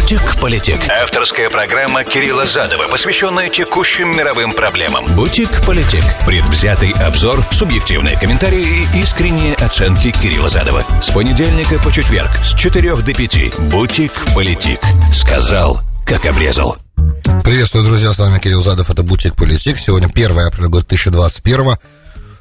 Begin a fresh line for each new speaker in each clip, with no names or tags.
«Бутик-политик». Авторская программа Кирилла Задова, посвященная текущим мировым проблемам. «Бутик-политик». Предвзятый обзор, субъективные комментарии и искренние оценки Кирилла Задова. С понедельника по четверг с 4 до 5. «Бутик-политик». Сказал, как обрезал.
Приветствую, друзья, с вами Кирилл Задов, это Бутик Политик. Сегодня 1 апреля года 2021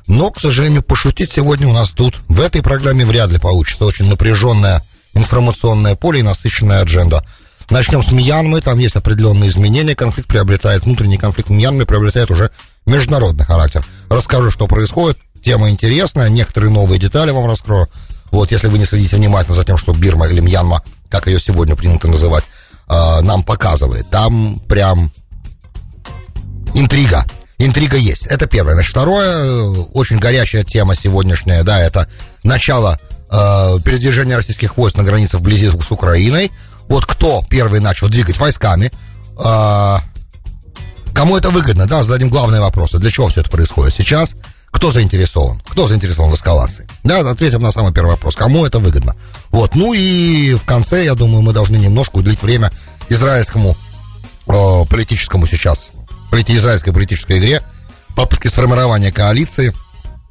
но, к сожалению, пошутить сегодня у нас тут в этой программе вряд ли получится. Очень напряженное информационное поле и насыщенная адженда. Начнем с Мьянмы, там есть определенные изменения, конфликт приобретает, внутренний конфликт в Мьянме приобретает уже международный характер. Расскажу, что происходит, тема интересная, некоторые новые детали вам раскрою. Вот, если вы не следите внимательно за тем, что Бирма или Мьянма, как ее сегодня принято называть, э, нам показывает, там прям интрига. Интрига есть. Это первое. Значит, второе, очень горячая тема сегодняшняя, да, это начало э, передвижения российских войск на границе вблизи с Украиной. Вот кто первый начал двигать войсками, э, кому это выгодно, да, зададим главные вопросы. Для чего все это происходит сейчас? Кто заинтересован? Кто заинтересован в эскалации? Да, ответим на самый первый вопрос. Кому это выгодно? Вот, ну и в конце, я думаю, мы должны немножко уделить время израильскому э, политическому сейчас израильской политической игре, попытки сформирования коалиции,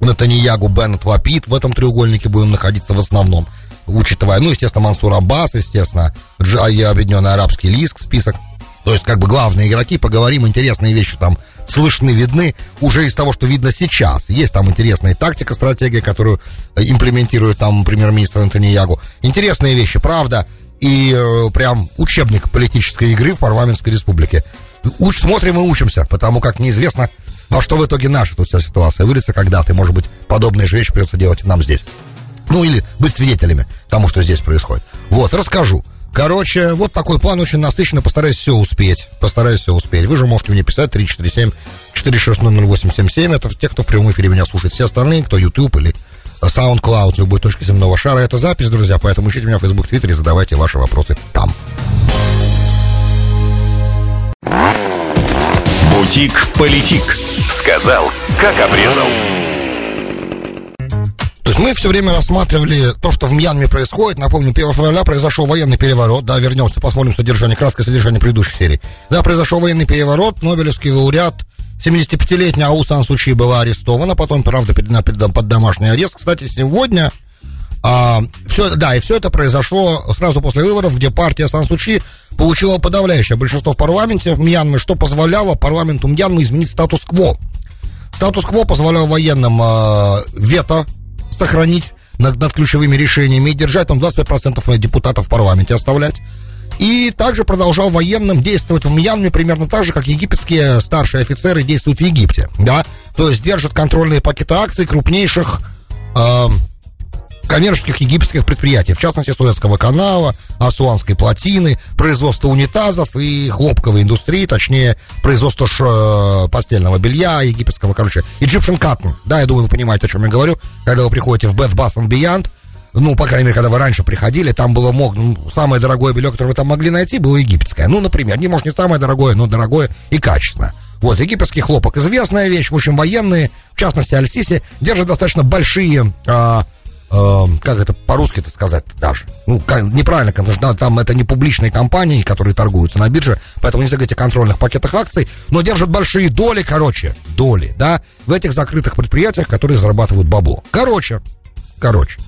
Натаньягу, Беннет, Лапид в этом треугольнике будем находиться в основном, учитывая, ну, естественно, Мансур Аббас, естественно, Джай, Объединенный Арабский Лиск, список, то есть, как бы, главные игроки, поговорим, интересные вещи там слышны, видны, уже из того, что видно сейчас. Есть там интересная тактика, стратегия, которую э, имплементирует там премьер-министр Антониягу. Интересные вещи, правда, и э, прям учебник политической игры в парламентской республике уч, смотрим и учимся, потому как неизвестно, во что в итоге наша тут вся ситуация выльется когда-то. Может быть, подобные же вещи придется делать нам здесь. Ну, или быть свидетелями тому, что здесь происходит. Вот, расскажу. Короче, вот такой план очень насыщенно. Постараюсь все успеть. Постараюсь все успеть. Вы же можете мне писать 347 4600877. Это те, кто в прямом эфире меня слушает. Все остальные, кто YouTube или SoundCloud, любой точки земного шара. Это запись, друзья. Поэтому ищите меня в Facebook, Twitter и задавайте ваши вопросы там.
Бутик-политик. Сказал, как обрезал.
Есть мы все время рассматривали то, что в Мьянме происходит. Напомню, 1 февраля произошел военный переворот. Да, вернемся, посмотрим содержание, краткое содержание предыдущей серии. Да, произошел военный переворот. Нобелевский лауреат 75-летняя Ау Сан Сучи была арестована, потом, правда, под домашний арест. Кстати, сегодня а, все, да, и все это произошло сразу после выборов, где партия Сан Сучи получила подавляющее большинство в парламенте Мьянмы, что позволяло парламенту Мьянмы изменить статус-кво. Статус-кво позволял военным э, вето сохранить над, над ключевыми решениями и держать там 25% депутатов в парламенте оставлять. И также продолжал военным действовать в Мьянме примерно так же, как египетские старшие офицеры действуют в Египте. Да? То есть держат контрольные пакеты акций крупнейших э, коммерческих египетских предприятий, в частности, Суэцкого канала, Асуанской плотины, производство унитазов и хлопковой индустрии, точнее, производство ш, э, постельного белья египетского, короче, Egyptian Cotton. Да, я думаю, вы понимаете, о чем я говорю. Когда вы приходите в Beth Bath and Beyond, ну, по крайней мере, когда вы раньше приходили, там было мог, ну, самое дорогое белье, которое вы там могли найти, было египетское. Ну, например, не может не самое дорогое, но дорогое и качественное. Вот, египетский хлопок, известная вещь, в общем, военные, в частности, Аль-Сиси, держат достаточно большие а, э, как это по-русски это сказать даже, ну, неправильно, конечно, там это не публичные компании, которые торгуются на бирже, поэтому нельзя говорить о контрольных пакетах акций, но держат большие доли, короче, доли, да, в этих закрытых предприятиях, которые зарабатывают бабло. Короче, короче.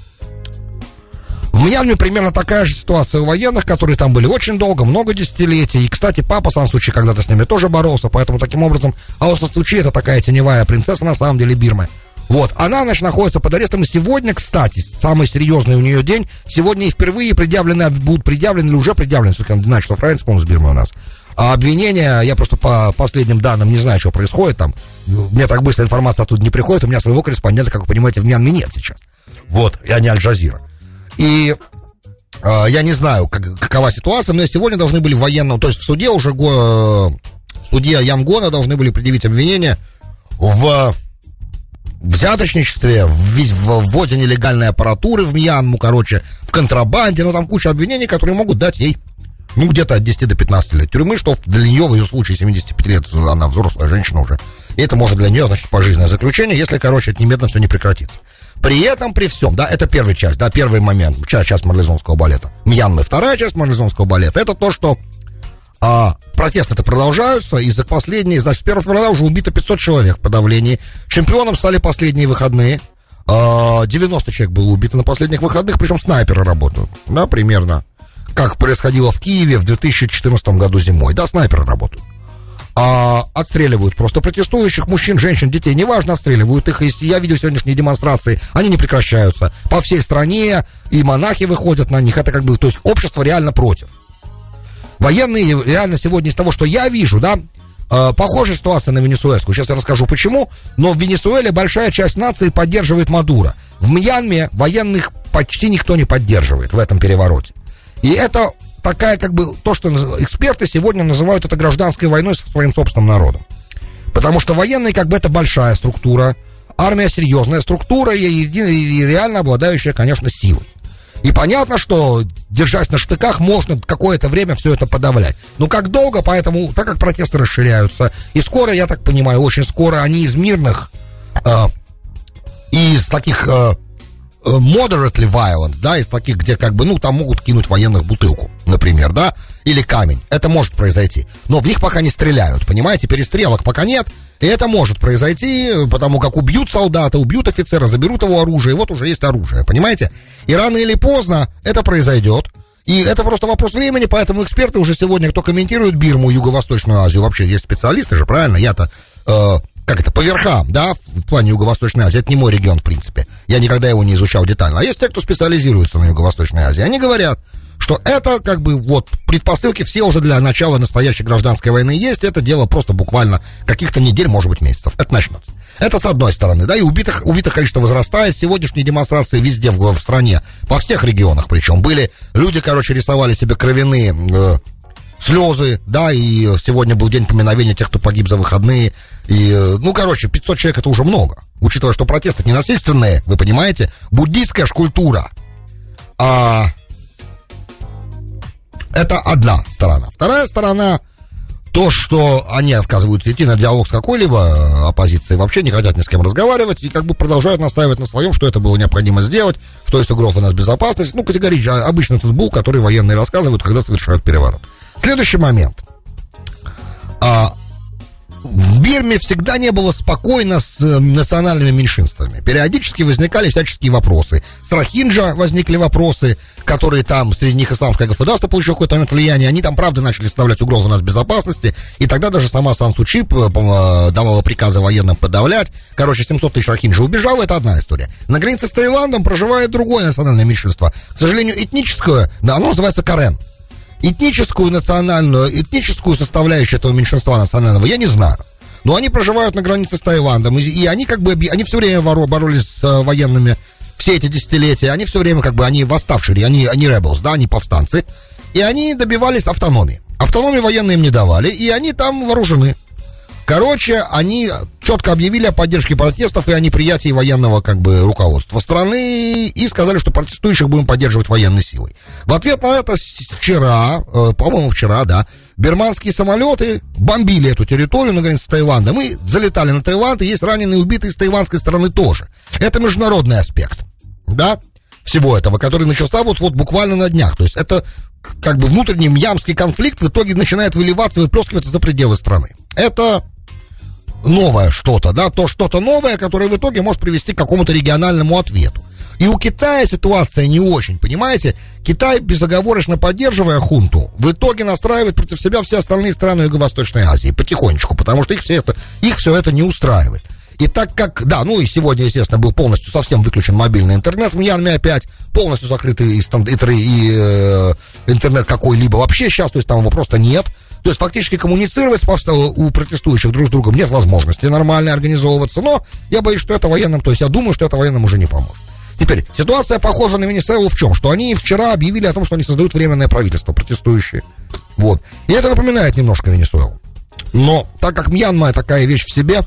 В Мьянме примерно такая же ситуация у военных, которые там были очень долго, много десятилетий. И, кстати, папа Сан Сучи когда-то с ними тоже боролся, поэтому таким образом Ао Сан Сучи это такая теневая принцесса на самом деле Бирмы. Вот, она, значит, находится под арестом. Сегодня, кстати, самый серьезный у нее день. Сегодня и впервые предъявлены, будут предъявлены или уже предъявлены, все-таки надо знать, что Франция, по-моему, с Бирмой у нас. А обвинения, я просто по последним данным не знаю, что происходит там. Мне так быстро информация оттуда не приходит. У меня своего корреспондента, как вы понимаете, в Мьянме нет сейчас. Вот, я не Аль-Джазира. И э, я не знаю, как, какова ситуация, но сегодня должны были в военном, то есть в суде уже, го, в суде Янгона должны были предъявить обвинения в взяточничестве, в вводе нелегальной аппаратуры в Мьянму, короче, в контрабанде, ну там куча обвинений, которые могут дать ей, ну, где-то от 10 до 15 лет тюрьмы, что для нее в ее случае 75 лет, она взрослая женщина уже. И это может для нее, значит, пожизненное заключение, если, короче, это немедленно все не прекратится. При этом, при всем, да, это первая часть, да, первый момент, часть, часть марлезонского балета. Мьянмы. Вторая часть марлезонского балета, это то, что а, протесты-то продолжаются, и за последние, значит, с 1 февраля уже убито 500 человек в подавлении. Чемпионом стали последние выходные. А, 90 человек было убито на последних выходных, причем снайперы работают, да, примерно. Как происходило в Киеве в 2014 году зимой, да, снайперы работают а, отстреливают просто протестующих мужчин, женщин, детей, неважно, отстреливают их. И я видел сегодняшние демонстрации, они не прекращаются. По всей стране и монахи выходят на них. Это как бы, то есть общество реально против. Военные реально сегодня из того, что я вижу, да, э, похожая ситуация на венесуэльскую. Сейчас я расскажу почему. Но в Венесуэле большая часть нации поддерживает Мадуро. В Мьянме военных почти никто не поддерживает в этом перевороте. И это такая, как бы, то, что эксперты сегодня называют это гражданской войной со своим собственным народом. Потому что военные, как бы, это большая структура, армия серьезная структура и, и, и реально обладающая, конечно, силой. И понятно, что, держась на штыках, можно какое-то время все это подавлять. Но как долго, поэтому, так как протесты расширяются, и скоро, я так понимаю, очень скоро они из мирных, э, из таких э, Э, moderately violent, да, из таких, где как бы, ну, там могут кинуть военных бутылку, например, да, или камень. Это может произойти. Но в них пока не стреляют, понимаете, перестрелок пока нет, и это может произойти, потому как убьют солдата, убьют офицера, заберут его оружие, и вот уже есть оружие, понимаете? И рано или поздно это произойдет. И это просто вопрос времени, поэтому эксперты уже сегодня, кто комментирует Бирму, Юго-Восточную Азию, вообще есть специалисты же, правильно? Я-то э, как это, по верхам, да, в плане Юго-Восточной Азии. Это не мой регион, в принципе. Я никогда его не изучал детально. А есть те, кто специализируется на Юго-Восточной Азии. Они говорят, что это как бы вот предпосылки все уже для начала настоящей гражданской войны есть. Это дело просто буквально каких-то недель, может быть, месяцев. Это начнется. Это с одной стороны, да, и убитых, убитых количество возрастает. Сегодняшние демонстрации везде в, в стране, во всех регионах причем, были люди, короче, рисовали себе кровяные э, слезы, да, и сегодня был день поминовения тех, кто погиб за выходные. И, э, ну, короче, 500 человек это уже много. Учитывая, что протесты не насильственные, вы понимаете, буддийская ж культура. А, это одна сторона. Вторая сторона то, что они отказываются идти на диалог с какой-либо э, оппозицией, вообще не хотят ни с кем разговаривать и как бы продолжают настаивать на своем, что это было необходимо сделать, что есть угроза нас безопасности. Ну, категорически, а, обычно этот был, который военные рассказывают, когда совершают переворот. Следующий момент. А, в Бирме всегда не было спокойно с э, национальными меньшинствами. Периодически возникали всяческие вопросы. С Рахинджа возникли вопросы, которые там, среди них исламское государство получило какое-то момент влияние. Они там, правда, начали составлять угрозу нас безопасности. И тогда даже сама Сан Сучи э, давала приказы военным подавлять. Короче, 700 тысяч Рахинджа убежало, это одна история. На границе с Таиландом проживает другое национальное меньшинство. К сожалению, этническое, да, оно называется Карен. Этническую национальную, этническую составляющую этого меньшинства национального я не знаю. Но они проживают на границе с Таиландом, и, и они как бы, они все время воро, боролись с э, военными все эти десятилетия, они все время как бы, они восставшие, они, они rebels, да, они повстанцы, и они добивались автономии. Автономии военные им не давали, и они там вооружены. Короче, они четко объявили о поддержке протестов и о неприятии военного как бы руководства страны и сказали, что протестующих будем поддерживать военной силой. В ответ на это вчера, э, по-моему, вчера, да, бирманские самолеты бомбили эту территорию на границе с Таиландом и залетали на Таиланд, и есть раненые и убитые с таиландской стороны тоже. Это международный аспект, да, всего этого, который начался вот, вот буквально на днях. То есть это как бы внутренний мьямский конфликт в итоге начинает выливаться, выплескиваться за пределы страны. Это новое что-то, да, то что-то новое, которое в итоге может привести к какому-то региональному ответу. И у Китая ситуация не очень, понимаете? Китай, безоговорочно поддерживая хунту, в итоге настраивает против себя все остальные страны Юго-Восточной Азии потихонечку, потому что их все это, их все это не устраивает. И так как, да, ну и сегодня, естественно, был полностью совсем выключен мобильный интернет в Мьянме опять, полностью закрытый и, и, и э, интернет какой-либо вообще сейчас, то есть там его просто нет. То есть фактически коммуницировать у протестующих друг с другом нет возможности нормально организовываться. Но я боюсь, что это военным, то есть я думаю, что это военным уже не поможет. Теперь, ситуация похожа на Венесуэлу в чем? Что они вчера объявили о том, что они создают временное правительство, протестующие. Вот. И это напоминает немножко Венесуэлу. Но так как Мьянма такая вещь в себе,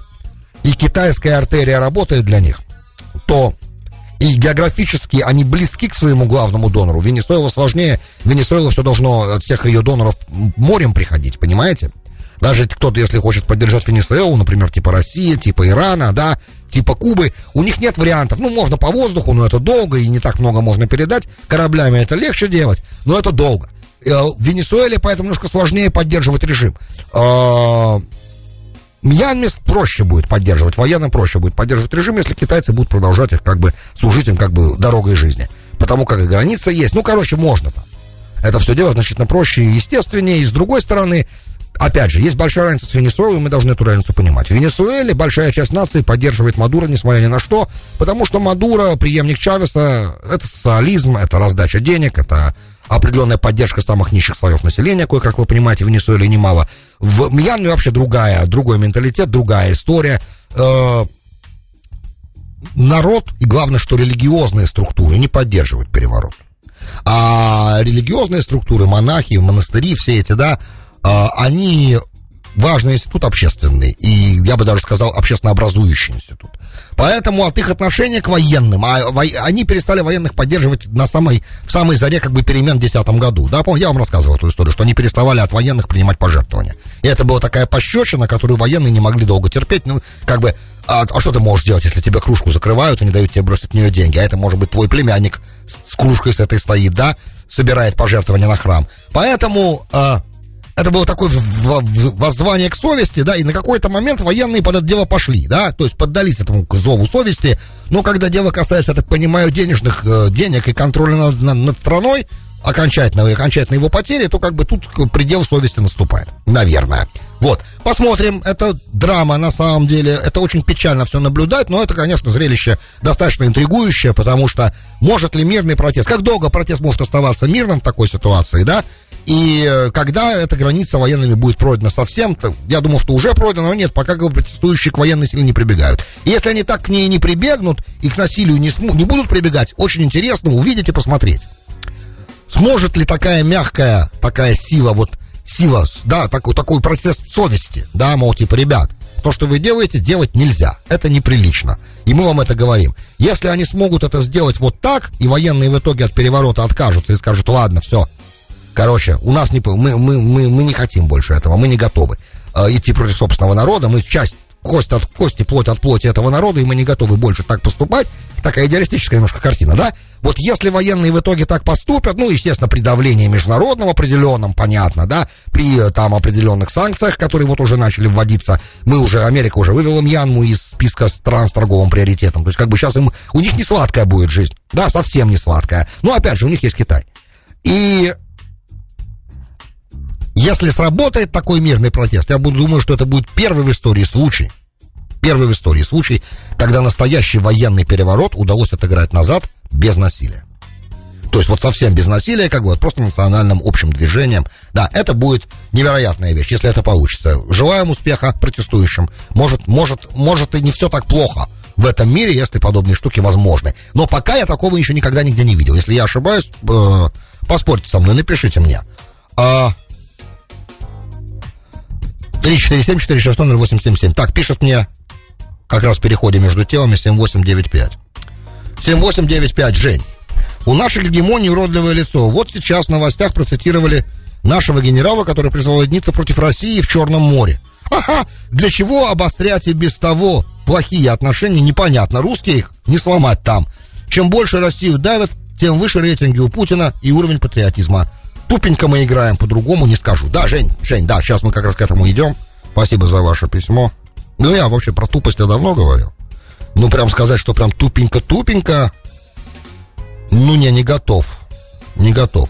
и китайская артерия работает для них, то и географически они близки к своему главному донору. Венесуэла сложнее. Венесуэла все должно от всех ее доноров морем приходить, понимаете? Даже кто-то, если хочет поддержать Венесуэлу, например, типа России, типа Ирана, да, типа Кубы, у них нет вариантов. Ну, можно по воздуху, но это долго, и не так много можно передать. Кораблями это легче делать, но это долго. Э, в Венесуэле поэтому немножко сложнее поддерживать режим. Мьянме проще будет поддерживать, военно проще будет поддерживать режим, если китайцы будут продолжать их как бы служить им как бы дорогой жизни. Потому как и граница есть. Ну, короче, можно там. Это все делать значительно проще и естественнее. И с другой стороны, Опять же, есть большая разница с Венесуэлой, мы должны эту разницу понимать. В Венесуэле большая часть нации поддерживает Мадуро, несмотря ни на что, потому что Мадуро, преемник Чавеса, это социализм, это раздача денег, это определенная поддержка самых низших слоев населения, кое-как вы понимаете, в Венесуэле немало. В Мьянме вообще другая, другой менталитет, другая история. Э, народ, и главное, что религиозные структуры не поддерживают переворот. А религиозные структуры, монахи, монастыри, все эти, да, а, они важный институт общественный, и я бы даже сказал общественно образующий институт. Поэтому от их отношения к военным, а во, они перестали военных поддерживать на самой, в самой заре как бы перемен в 2010 году. Да, помню, я вам рассказывал эту историю, что они переставали от военных принимать пожертвования. И это была такая пощечина, которую военные не могли долго терпеть. Ну, как бы, а, а что ты можешь делать, если тебе кружку закрывают и не дают тебе бросить в нее деньги? А это может быть твой племянник с, с кружкой с этой стоит, да, собирает пожертвования на храм. Поэтому... А, это было такое воззвание к совести, да, и на какой-то момент военные под это дело пошли, да, то есть поддались этому зову совести, но когда дело касается, я так понимаю, денежных э, денег и контроля над, над, над страной, окончательного и окончательной его потери, то как бы тут предел совести наступает, наверное. Вот, посмотрим, это драма на самом деле, это очень печально все наблюдать, но это, конечно, зрелище достаточно интригующее, потому что может ли мирный протест, как долго протест может оставаться мирным в такой ситуации, да, и э, когда эта граница военными будет пройдена совсем, то, я думал, что уже пройдена, но нет, пока протестующие к военной силе не прибегают. И если они так к ней не прибегнут и к насилию не, сму, не будут прибегать, очень интересно увидеть и посмотреть. Сможет ли такая мягкая, такая сила, вот сила, да, такой, такой процесс совести, да, мол, типа, ребят, то, что вы делаете, делать нельзя. Это неприлично. И мы вам это говорим. Если они смогут это сделать вот так, и военные в итоге от переворота откажутся и скажут, ладно, все, Короче, у нас не, мы, мы, мы, мы не хотим больше этого, мы не готовы э, идти против собственного народа, мы часть кость от кости, плоть от плоти этого народа, и мы не готовы больше так поступать. Такая идеалистическая немножко картина, да? Вот если военные в итоге так поступят, ну, естественно, при давлении международном определенном, понятно, да, при э, там определенных санкциях, которые вот уже начали вводиться, мы уже, Америка уже вывела Мьянму из списка стран с торговым приоритетом. То есть, как бы сейчас им, у них не сладкая будет жизнь, да, совсем не сладкая. Но, опять же, у них есть Китай. И если сработает такой мирный протест, я буду думаю, что это будет первый в истории случай, первый в истории случай, когда настоящий военный переворот удалось отыграть назад без насилия. То есть вот совсем без насилия, как бы вот просто национальным общим движением. Да, это будет невероятная вещь, если это получится. Желаем успеха протестующим. Может, может, может и не все так плохо в этом мире, если подобные штуки возможны. Но пока я такого еще никогда нигде не видел. Если я ошибаюсь, э, поспорьте со мной, напишите мне. А, 347-460-0877. Так, пишет мне как раз в переходе между телами 7895. 7895, Жень. У наших гегемоний уродливое лицо. Вот сейчас в новостях процитировали нашего генерала, который призвал единицы против России в Черном море. Ага, для чего обострять и без того плохие отношения, непонятно. Русские их не сломать там. Чем больше Россию давят, тем выше рейтинги у Путина и уровень патриотизма. Тупенько мы играем, по-другому не скажу. Да, Жень, Жень, да, сейчас мы как раз к этому идем. Спасибо за ваше письмо. Ну, я вообще про тупость я давно говорил. Ну, прям сказать, что прям тупенько-тупенько, ну, не, не готов. Не готов.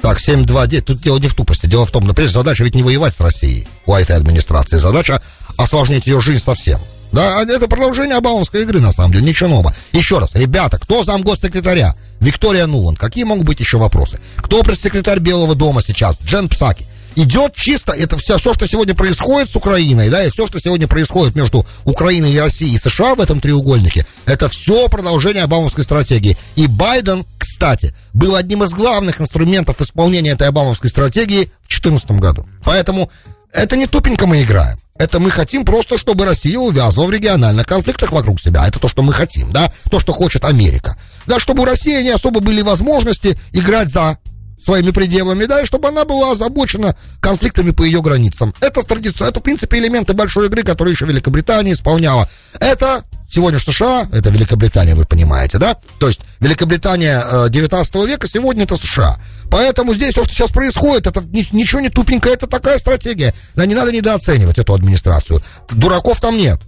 Так, 7-2-9, тут дело не в тупости. Дело в том, например, задача ведь не воевать с Россией у этой администрации. Задача осложнить ее жизнь совсем. Да, а это продолжение Обамовской игры, на самом деле, ничего нового. Еще раз, ребята, кто зам госсекретаря? Виктория Нулан. Какие могут быть еще вопросы? Кто пресс-секретарь Белого дома сейчас? Джен Псаки. Идет чисто, это все, все, что сегодня происходит с Украиной, да, и все, что сегодня происходит между Украиной и Россией и США в этом треугольнике, это все продолжение Обамовской стратегии. И Байден, кстати, был одним из главных инструментов исполнения этой Обамовской стратегии в 2014 году. Поэтому это не тупенько мы играем. Это мы хотим просто, чтобы Россия увязла в региональных конфликтах вокруг себя. Это то, что мы хотим, да? То, что хочет Америка. Да, чтобы у России не особо были возможности играть за своими пределами, да, и чтобы она была озабочена конфликтами по ее границам. Это традиция, это, в принципе, элементы большой игры, которые еще Великобритания исполняла. Это сегодня США, это Великобритания, вы понимаете, да? То есть Великобритания 19 э, века, сегодня это США. Поэтому здесь все, что сейчас происходит, это ничего не тупенькое, это такая стратегия. Да не надо недооценивать эту администрацию. Дураков там нет.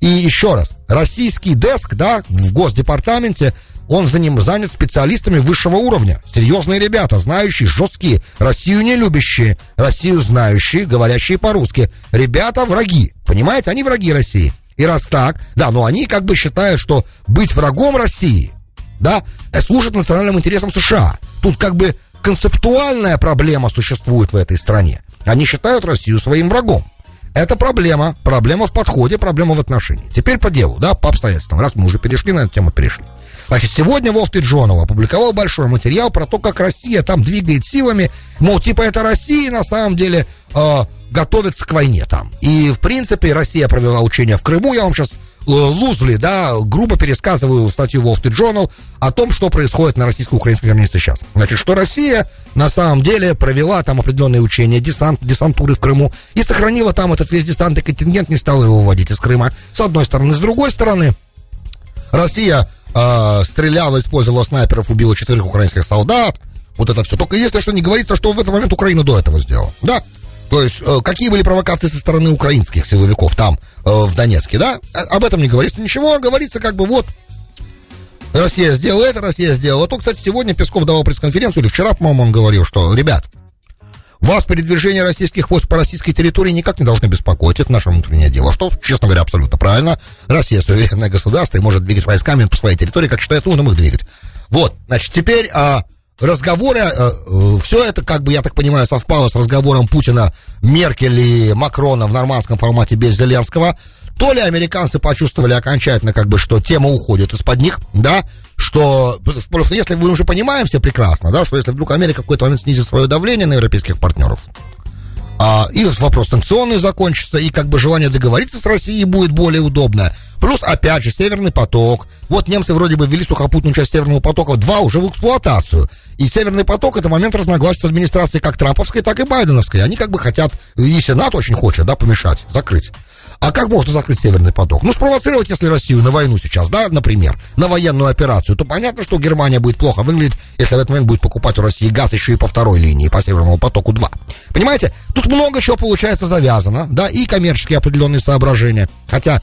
И еще раз, российский деск, да, в Госдепартаменте, он за ним занят специалистами высшего уровня. Серьезные ребята, знающие, жесткие, Россию не любящие, Россию знающие, говорящие по-русски. Ребята враги, понимаете, они враги России. И раз так, да, но они как бы считают, что быть врагом России, да, э, служит национальным интересам США. Тут как бы концептуальная проблема существует в этой стране. Они считают Россию своим врагом. Это проблема, проблема в подходе, проблема в отношении. Теперь по делу, да, по обстоятельствам, раз мы уже перешли на эту тему, перешли. Значит, сегодня Wall Street Journal опубликовал большой материал про то, как Россия там двигает силами, мол, типа это Россия на самом деле э, готовится к войне там. И, в принципе, Россия провела учения в Крыму. Я вам сейчас э, лузли, да, грубо пересказываю статью Wall Street Journal о том, что происходит на российско-украинской границе сейчас. Значит, что Россия на самом деле провела там определенные учения, десант, десантуры в Крыму и сохранила там этот весь десантный контингент, не стала его выводить из Крыма. С одной стороны. С другой стороны, Россия э, стреляла, использовала снайперов, убила четырех украинских солдат. Вот это все. Только если что не говорится, что в этот момент Украина до этого сделала. Да, то есть, э, какие были провокации со стороны украинских силовиков там, э, в Донецке, да? Э, об этом не говорится ничего, а говорится как бы вот, Россия сделала это, Россия сделала то. Кстати, сегодня Песков давал пресс-конференцию, или вчера, по-моему, он говорил, что, ребят, вас передвижение российских войск по российской территории никак не должно беспокоить. Это наше внутреннее дело. Что, честно говоря, абсолютно правильно. Россия суверенное государство и может двигать войсками по своей территории, как считает нужным их двигать. Вот, значит, теперь а, разговоры, э, э, все это, как бы, я так понимаю, совпало с разговором Путина, Меркель и Макрона в нормандском формате без Зеленского. То ли американцы почувствовали окончательно, как бы, что тема уходит из-под них, да, что, просто если мы уже понимаем все прекрасно, да, что если вдруг Америка в какой-то момент снизит свое давление на европейских партнеров, а, и вопрос санкционный закончится, и как бы желание договориться с Россией будет более удобное. Плюс, опять же, Северный поток. Вот немцы вроде бы ввели сухопутную часть Северного потока 2 уже в эксплуатацию. И Северный поток это момент разногласий с администрацией как Трамповской, так и Байденовской. Они как бы хотят, и Сенат очень хочет, да, помешать, закрыть. А как можно закрыть Северный поток? Ну, спровоцировать, если Россию на войну сейчас, да, например, на военную операцию, то понятно, что Германия будет плохо выглядеть, если в этот момент будет покупать у России газ еще и по второй линии, по Северному потоку 2. Понимаете? Тут много чего получается завязано, да, и коммерческие определенные соображения. Хотя,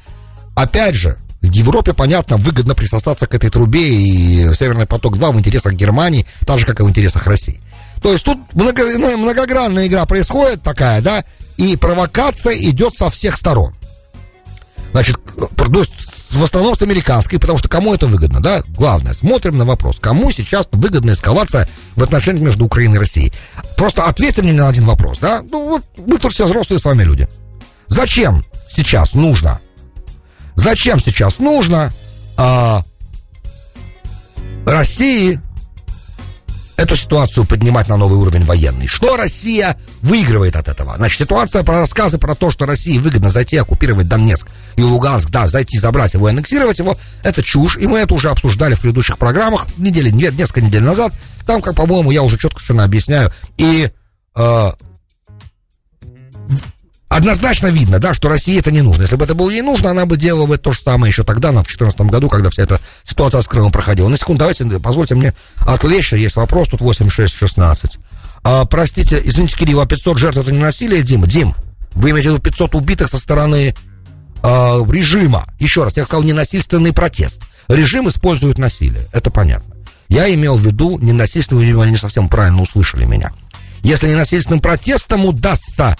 опять же, в Европе, понятно, выгодно присосаться к этой трубе, и Северный поток-2 в интересах Германии, так же, как и в интересах России. То есть тут много, ну, многогранная игра происходит такая, да, и провокация идет со всех сторон. Значит, в основном с американской, потому что кому это выгодно, да? Главное, смотрим на вопрос, кому сейчас выгодна эскалация в отношениях между Украиной и Россией. Просто ответьте мне на один вопрос, да? Ну вот мы тут все взрослые с вами люди. Зачем сейчас нужно? Зачем сейчас нужно а, России эту ситуацию поднимать на новый уровень военный. Что Россия выигрывает от этого? Значит, ситуация про рассказы про то, что России выгодно зайти оккупировать Донецк и Луганск, да, зайти, забрать его, аннексировать его, это чушь, и мы это уже обсуждали в предыдущих программах недели, несколько недель назад. Там, как, по-моему, я уже четко совершенно объясняю. И э, однозначно видно, да, что России это не нужно. Если бы это было ей нужно, она бы делала бы то же самое еще тогда, на, в 2014 году, когда вся эта ситуация с Крымом проходила. На секунду, давайте, позвольте мне отвлечься, есть вопрос, тут 8616. А, простите, извините, Кирилл, а 500 жертв это не насилие, Дима? Дим, вы имеете в виду 500 убитых со стороны а, режима? Еще раз, я сказал ненасильственный протест. Режим использует насилие, это понятно. Я имел в виду ненасильственный, видимо, не совсем правильно услышали меня. Если ненасильственным протестом удастся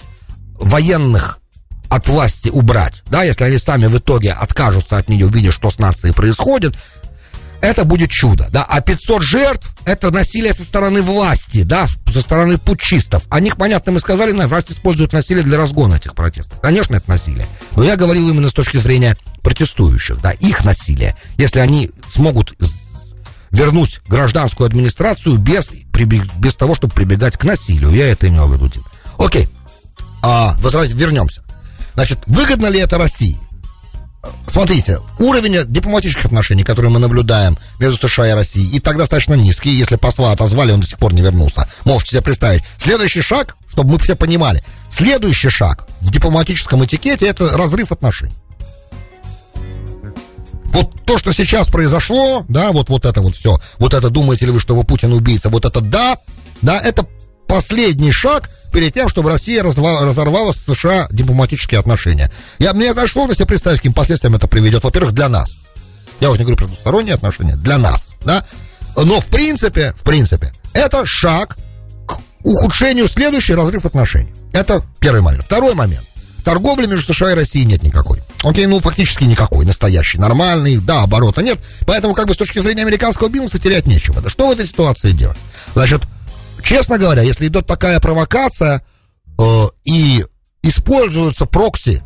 военных от власти убрать, да, если они сами в итоге откажутся от нее, видя, что с нацией происходит, это будет чудо, да, а 500 жертв – это насилие со стороны власти, да, со стороны путчистов. О них, понятно, мы сказали, но власть использует насилие для разгона этих протестов. Конечно, это насилие, но я говорил именно с точки зрения протестующих, да, их насилие. Если они смогут вернуть гражданскую администрацию без, без того, чтобы прибегать к насилию, я это имел в виду. Окей. А, возврат, вернемся. Значит, выгодно ли это России? Смотрите, уровень дипломатических отношений, которые мы наблюдаем между США и Россией, и так достаточно низкий. Если посла отозвали, он до сих пор не вернулся. Можете себе представить. Следующий шаг, чтобы мы все понимали, следующий шаг в дипломатическом этикете это разрыв отношений. Вот то, что сейчас произошло, да, вот, вот это вот все, вот это думаете ли вы, что вы Путин убийца, вот это да, да, это последний шаг перед тем, чтобы Россия разорвала с США дипломатические отношения. Я, мне даже сложно себе представить, каким последствиям это приведет. Во-первых, для нас. Я уже не говорю про двусторонние отношения, для нас, да. Но в принципе, в принципе, это шаг к ухудшению следующий разрыв отношений. Это первый момент. Второй момент. Торговли между США и Россией нет никакой. Окей, ну фактически никакой, настоящий, нормальный, да, оборота нет. Поэтому как бы с точки зрения американского бизнеса терять нечего. Да что в этой ситуации делать? Значит, честно говоря, если идет такая провокация э, и используются прокси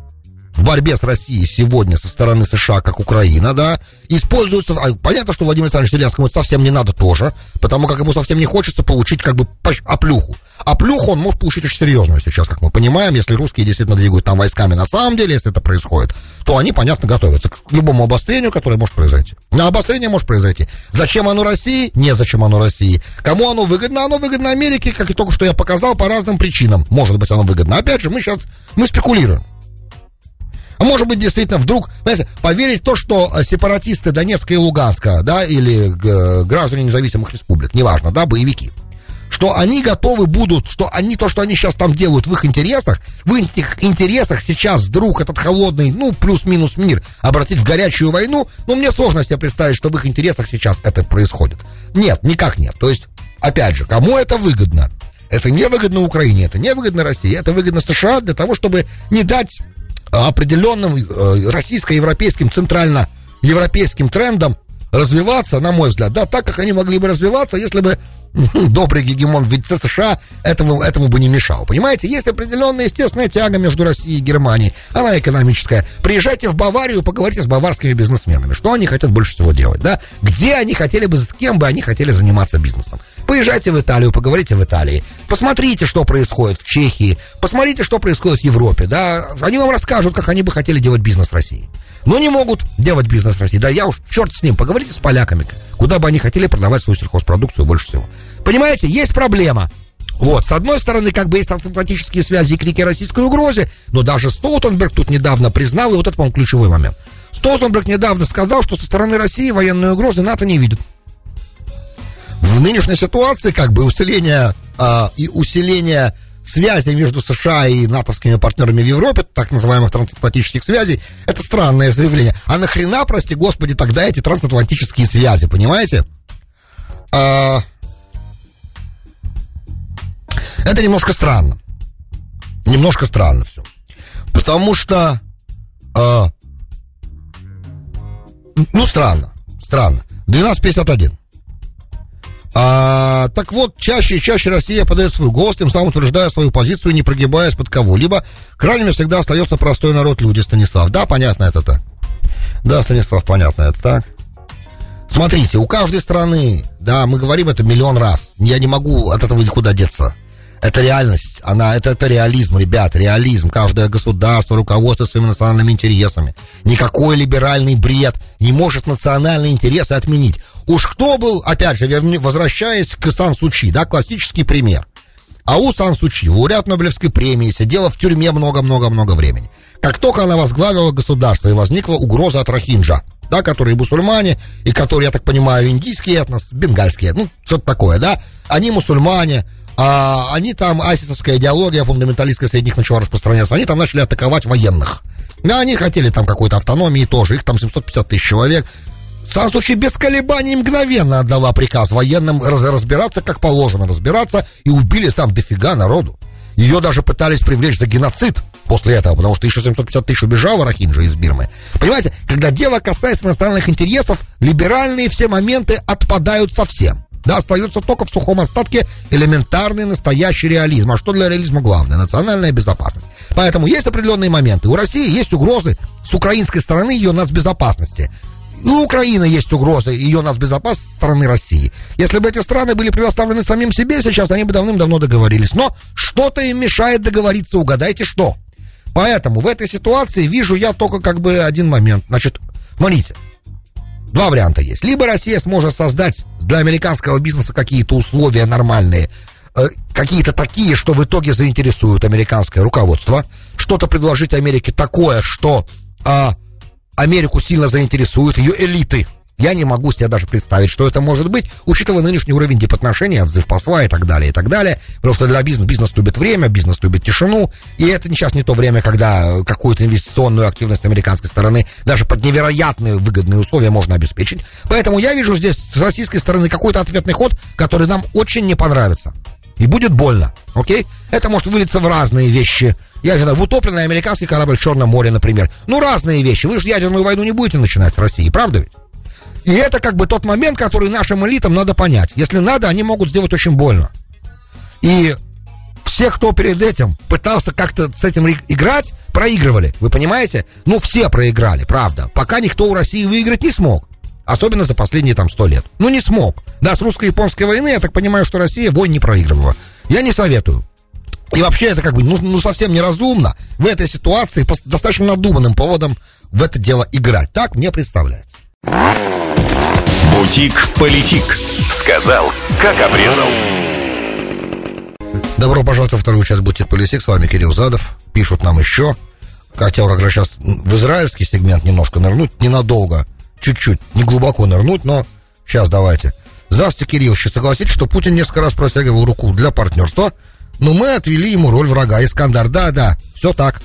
в борьбе с Россией сегодня со стороны США, как Украина, да, используются... А, понятно, что Владимир Александрович Зеленскому это совсем не надо тоже, потому как ему совсем не хочется получить как бы оплюху. А плюху он может получить очень серьезную сейчас, как мы понимаем, если русские действительно двигают там войсками на самом деле, если это происходит, то они, понятно, готовятся к любому обострению, которое может произойти. А обострение может произойти. Зачем оно России? Не зачем оно России. Кому оно выгодно? Оно выгодно Америке, как и только что я показал, по разным причинам. Может быть, оно выгодно. Опять же, мы сейчас, мы спекулируем. А может быть, действительно, вдруг, поверить в то, что э, сепаратисты Донецка и Луганска, да, или э, граждане независимых республик, неважно, да, боевики, что они готовы будут, что они, то, что они сейчас там делают в их интересах, в их интересах сейчас вдруг этот холодный, ну, плюс-минус мир обратить в горячую войну, ну, мне сложно себе представить, что в их интересах сейчас это происходит. Нет, никак нет. То есть, опять же, кому это выгодно? Это не выгодно Украине, это не выгодно России, это выгодно США для того, чтобы не дать определенным э, российско-европейским, центрально-европейским трендам развиваться, на мой взгляд, да, так как они могли бы развиваться, если бы добрый гегемон в США этому, этому бы не мешал. Понимаете, есть определенная естественная тяга между Россией и Германией. Она экономическая. Приезжайте в Баварию, поговорите с баварскими бизнесменами. Что они хотят больше всего делать, да? Где они хотели бы, с кем бы они хотели заниматься бизнесом. Поезжайте в Италию, поговорите в Италии. Посмотрите, что происходит в Чехии. Посмотрите, что происходит в Европе, да? Они вам расскажут, как они бы хотели делать бизнес в России. Но не могут делать бизнес в России. Да я уж, черт с ним, поговорите с поляками, куда бы они хотели продавать свою сельхозпродукцию больше всего. Понимаете, есть проблема. Вот, с одной стороны, как бы есть трансатлантические связи и крики российской угрозе, но даже Столтенберг тут недавно признал, и вот это, по-моему, ключевой момент. Столтенберг недавно сказал, что со стороны России военной угрозы НАТО не видит. В нынешней ситуации, как бы, усиление э, и усиление связи между США и натовскими партнерами в Европе, так называемых трансатлантических связей, это странное заявление. А нахрена, прости господи, тогда эти трансатлантические связи, понимаете? А... Это немножко странно. Немножко странно все. Потому что... А... Ну, странно. Странно. 1251. А, так вот, чаще и чаще Россия подает свой голос, тем самым утверждая свою позицию, не прогибаясь под кого-либо. Крайними всегда остается простой народ, люди, Станислав. Да, понятно это так. Да, Станислав, понятно это так. Смотрите, у каждой страны, да, мы говорим это миллион раз. Я не могу от этого никуда деться. Это реальность, она, это, это реализм, ребят, реализм. Каждое государство руководствуется своими национальными интересами. Никакой либеральный бред не может национальные интересы отменить. Уж кто был, опять же, возвращаясь к Сан Сучи, да, классический пример. Ау Сан Сучи, лауреат Нобелевской премии, сидела в тюрьме много-много-много времени. Как только она возглавила государство, и возникла угроза от Рахинджа, да, которые мусульмане, и которые, я так понимаю, индийские этнос, бенгальские, ну, что-то такое, да, они мусульмане, а, они там, айсисовская идеология фундаменталистская среди них начала распространяться, они там начали атаковать военных. Да, они хотели там какой-то автономии тоже, их там 750 тысяч человек, Сан Сучи без колебаний мгновенно отдала приказ военным раз разбираться, как положено разбираться, и убили там дофига народу. Ее даже пытались привлечь за геноцид после этого, потому что еще 750 тысяч убежало Рахинджа из Бирмы. Понимаете, когда дело касается национальных интересов, либеральные все моменты отпадают совсем. Да, остается только в сухом остатке элементарный настоящий реализм. А что для реализма главное? Национальная безопасность. Поэтому есть определенные моменты. У России есть угрозы с украинской стороны ее нацбезопасности. И у Украины есть угроза ее нацбезопасности стороны России. Если бы эти страны были предоставлены самим себе, сейчас они бы давным-давно договорились. Но что-то им мешает договориться, угадайте что. Поэтому в этой ситуации вижу я только как бы один момент. Значит, смотрите, два варианта есть. Либо Россия сможет создать для американского бизнеса какие-то условия нормальные, э, какие-то такие, что в итоге заинтересуют американское руководство, что-то предложить Америке такое, что э, Америку сильно заинтересует ее элиты, я не могу себе даже представить, что это может быть, учитывая нынешний уровень дипотношений, отзыв посла и так далее, и так далее. Что для бизнеса бизнес любит время, бизнес любит тишину. И это сейчас не то время, когда какую-то инвестиционную активность американской стороны даже под невероятные выгодные условия можно обеспечить. Поэтому я вижу здесь с российской стороны какой-то ответный ход, который нам очень не понравится. И будет больно, окей? Это может вылиться в разные вещи. Я не знаю, в утопленный американский корабль в Черном море, например. Ну, разные вещи. Вы же ядерную войну не будете начинать с России, правда ведь? И это как бы тот момент, который нашим элитам надо понять. Если надо, они могут сделать очень больно. И все, кто перед этим пытался как-то с этим играть, проигрывали. Вы понимаете? Ну, все проиграли, правда. Пока никто у России выиграть не смог. Особенно за последние там сто лет. Ну, не смог. Да, с русско-японской войны, я так понимаю, что Россия войн не проигрывала. Я не советую. И вообще это как бы, ну, ну совсем неразумно в этой ситуации по достаточно надуманным поводом в это дело играть. Так мне представляется.
Бутик-политик. Сказал, как обрезал.
Добро пожаловать во вторую часть Бутик-политик. С вами Кирилл Задов. Пишут нам еще. Как раз сейчас в израильский сегмент немножко нырнуть. Ненадолго. Чуть-чуть. Не глубоко нырнуть, но сейчас давайте. Здравствуйте, Кирилл. Сейчас согласитесь, что Путин несколько раз протягивал руку для партнерства, но мы отвели ему роль врага. Искандар. Да, да, все так.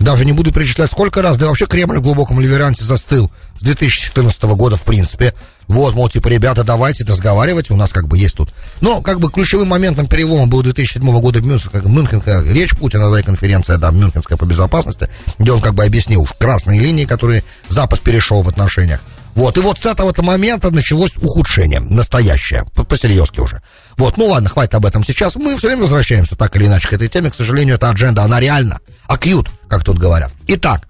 Даже не буду перечислять, сколько раз. Да вообще Кремль в глубоком ливеранте застыл с 2014 года, в принципе. Вот, мол, типа, ребята, давайте разговаривать, у нас как бы есть тут. Но, как бы, ключевым моментом перелома был 2007 года Мюнхенская, Мюнхенская речь Путина, да, и конференция, да, Мюнхенская по безопасности, где он как бы объяснил красные линии, которые Запад перешел в отношениях. Вот, и вот с этого-то момента началось ухудшение, настоящее, по-серьезки уже. Вот, ну ладно, хватит об этом сейчас. Мы все время возвращаемся так или иначе к этой теме. К сожалению, эта адженда, она реально акьют, как тут говорят. Итак,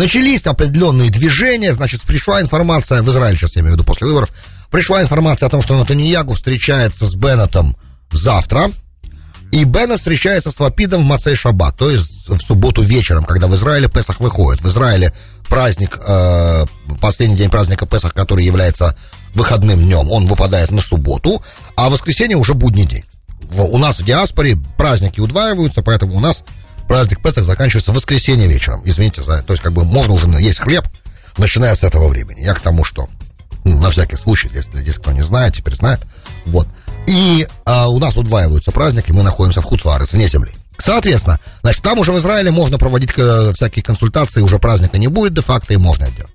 начались определенные движения, значит, пришла информация, в Израиле сейчас я имею в виду после выборов, пришла информация о том, что Натаньягу встречается с Беннетом завтра, и Беннет встречается с Лапидом в Мацей Шаббат, то есть в субботу вечером, когда в Израиле Песах выходит. В Израиле праздник, э, последний день праздника Песах, который является выходным днем, он выпадает на субботу, а воскресенье уже будний день. У нас в диаспоре праздники удваиваются, поэтому у нас праздник Песах заканчивается в воскресенье вечером. Извините за... То есть, как бы, можно уже есть хлеб, начиная с этого времени. Я к тому, что, ну, на всякий случай, если здесь кто не знает, теперь знает. Вот. И а, у нас удваиваются праздники, мы находимся в Хуцварец, вне земли. Соответственно, значит, там уже в Израиле можно проводить э, всякие консультации, уже праздника не будет де-факто, и можно это делать.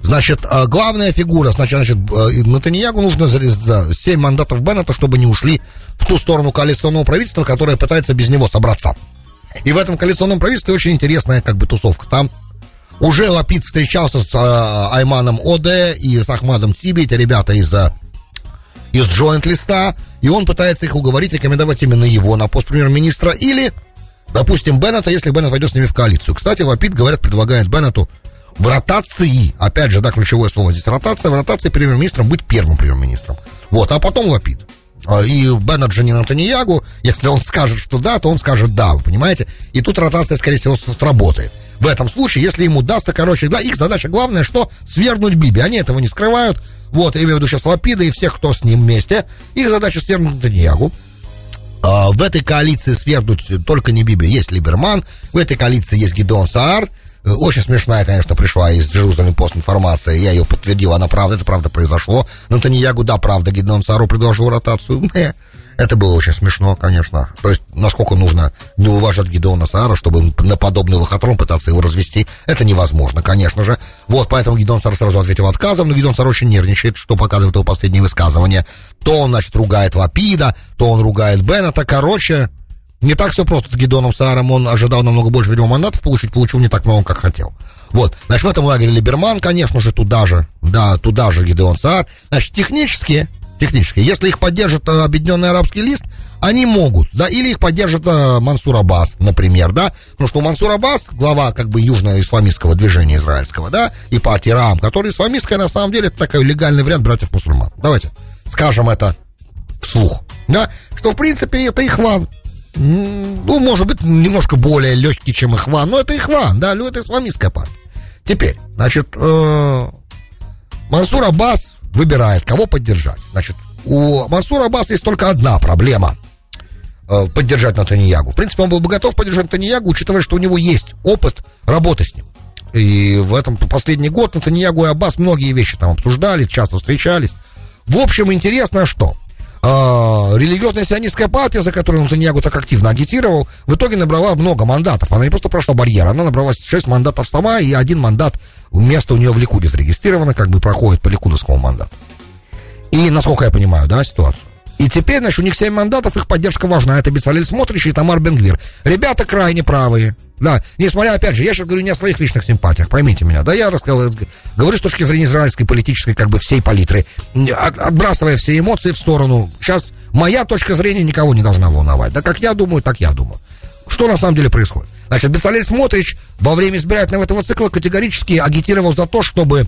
Значит, э, главная фигура, значит, значит э, Натаньягу нужно да, 7 мандатов Беннета, чтобы не ушли в ту сторону коалиционного правительства, которое пытается без него собраться. И в этом коалиционном правительстве очень интересная как бы тусовка. Там уже Лапид встречался с э, Айманом Оде и с Ахмадом Тиби, эти ребята из, э, из Joint листа, и он пытается их уговорить, рекомендовать именно его на пост премьер-министра или, допустим, Беннета, если Беннет войдет с ними в коалицию. Кстати, Лапид, говорят, предлагает Беннету в ротации, опять же, да, ключевое слово здесь ротация, в ротации премьер-министром быть первым премьер-министром. Вот, а потом Лапид. А, и не Натаньягу, если он скажет, что да, то он скажет да, вы понимаете? И тут ротация, скорее всего, сработает. В этом случае, если ему удастся, короче, да, их задача главная, что свергнуть Биби. Они этого не скрывают. Вот, я имею в виду сейчас Лапида и всех, кто с ним вместе. Их задача свергнуть Натаньягу. А, в этой коалиции свергнуть только не Биби, есть Либерман. В этой коалиции есть Гидеон Саар. Очень смешная, конечно, пришла из Джерузалем пост информация. Я ее подтвердил, она правда, это правда произошло. Но это не Ягу, да, правда, Гидеон Сару предложил ротацию. Это было очень смешно, конечно. То есть, насколько нужно не уважать Гидеона Сара, чтобы на подобный лохотрон пытаться его развести, это невозможно, конечно же. Вот, поэтому Гидеон Сар сразу ответил отказом, но Гидеон Сар очень нервничает, что показывает его последние высказывания. То он, значит, ругает Лапида, то он ругает Беннета. Короче, не так все просто с Гидоном Сааром, он ожидал намного больше, видимо, мандатов получить, получил не так много, как хотел. Вот, значит, в этом лагере Либерман, конечно же, туда же, да, туда же Гидеон Саар. Значит, технически, технически, если их поддержит э, Объединенный Арабский Лист, они могут, да, или их поддержит э, Мансур Аббас, например, да, потому что Мансур Аббас, глава, как бы, южно-исламистского движения израильского, да, и партии РАМ, которая исламистская, на самом деле, это такой легальный вариант братьев-мусульман. Давайте скажем это вслух, да, что, в принципе, это их ван, ну, может быть, немножко более легкий, чем Ихван, но это Ихван, да, ну, это исламистская партия. Теперь, значит, э, Мансур Аббас выбирает, кого поддержать. Значит, у Мансура Аббаса есть только одна проблема э, поддержать Натаньягу. В принципе, он был бы готов поддержать Натаньягу, учитывая, что у него есть опыт работы с ним. И в этом последний год Натаньягу и Аббас многие вещи там обсуждали, часто встречались. В общем, интересно, что э, религиозная сионистская партия, за которую Натаньягу так активно агитировал, в итоге набрала много мандатов. Она не просто прошла барьер, она набрала 6 мандатов сама, и один мандат, место у нее в Ликуде зарегистрировано, как бы проходит по Ликудовскому мандату. И, насколько я понимаю, да, ситуацию. И теперь, значит, у них 7 мандатов, их поддержка важна. Это Бесалель Смотрич и Тамар Бенгвир. Ребята крайне правые. Да, несмотря, опять же, я сейчас говорю не о своих личных симпатиях, поймите меня, да, я рассказываю, говорю с точки зрения израильской политической, как бы, всей палитры, от, отбрасывая все эмоции в сторону. Сейчас моя точка зрения никого не должна волновать. Да, как я думаю, так я думаю. Что на самом деле происходит? Значит, Бесалель Смотрич во время избирательного этого цикла категорически агитировал за то, чтобы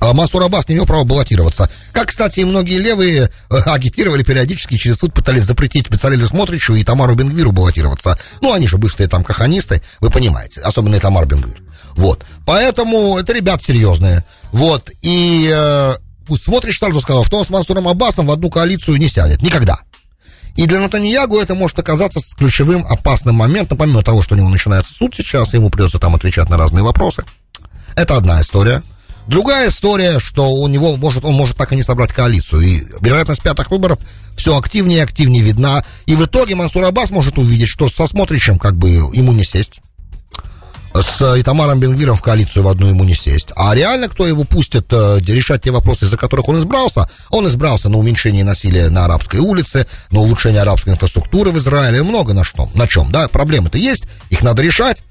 а Масур Аббас не имел права баллотироваться. Как, кстати, и многие левые э, агитировали периодически, через суд пытались запретить Бецалелю Смотричу и Тамару Бенгвиру баллотироваться. Ну, они же бывшие там каханисты, вы понимаете, особенно и Тамар Бенгвир. Вот. Поэтому это ребят серьезные. Вот. И э, Смотрич сразу сказал, что он с Мансуром Аббасом в одну коалицию не сядет. Никогда. И для Натаньягу это может оказаться ключевым опасным моментом, помимо того, что у него начинается суд сейчас, ему придется там отвечать на разные вопросы. Это одна история. Другая история, что у него может, он может так и не собрать коалицию. И вероятность пятых выборов все активнее и активнее видна. И в итоге Мансур Аббас может увидеть, что со смотрящим как бы ему не сесть. С Итамаром Бенгвиром в коалицию в одну ему не сесть. А реально, кто его пустит э, решать те вопросы, из-за которых он избрался? Он избрался на уменьшение насилия на арабской улице, на улучшение арабской инфраструктуры в Израиле, много на что. На чем, да? Проблемы-то есть, их надо решать.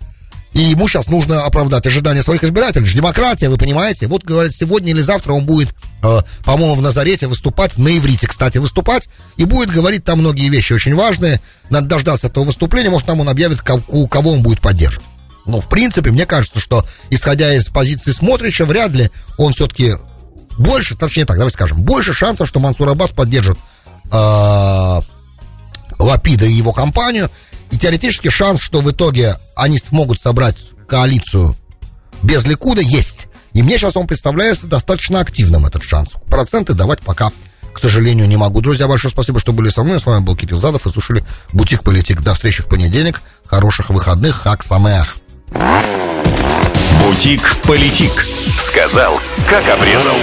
И ему сейчас нужно оправдать ожидания своих избирателей. Это демократия, вы понимаете? Вот, говорят, сегодня или завтра он будет, э, по-моему, в Назарете выступать, на иврите, кстати, выступать, и будет говорить там многие вещи очень важные. Надо дождаться этого выступления, может, там он объявит, кого, кого он будет поддерживать. Но, в принципе, мне кажется, что, исходя из позиции смотрящего, вряд ли он все-таки больше, точнее так, давайте скажем, больше шансов, что Мансур Аббас поддержит э, Лапида и его компанию, и теоретически шанс, что в итоге они смогут собрать коалицию без Ликуда, есть. И мне сейчас он представляется достаточно активным, этот шанс. Проценты давать пока, к сожалению, не могу. Друзья, большое спасибо, что были со мной. С вами был Кирилл Задов и слушали Бутик Политик. До встречи в понедельник. Хороших выходных. Хак Самеах.
Бутик Политик. Сказал, как обрезал.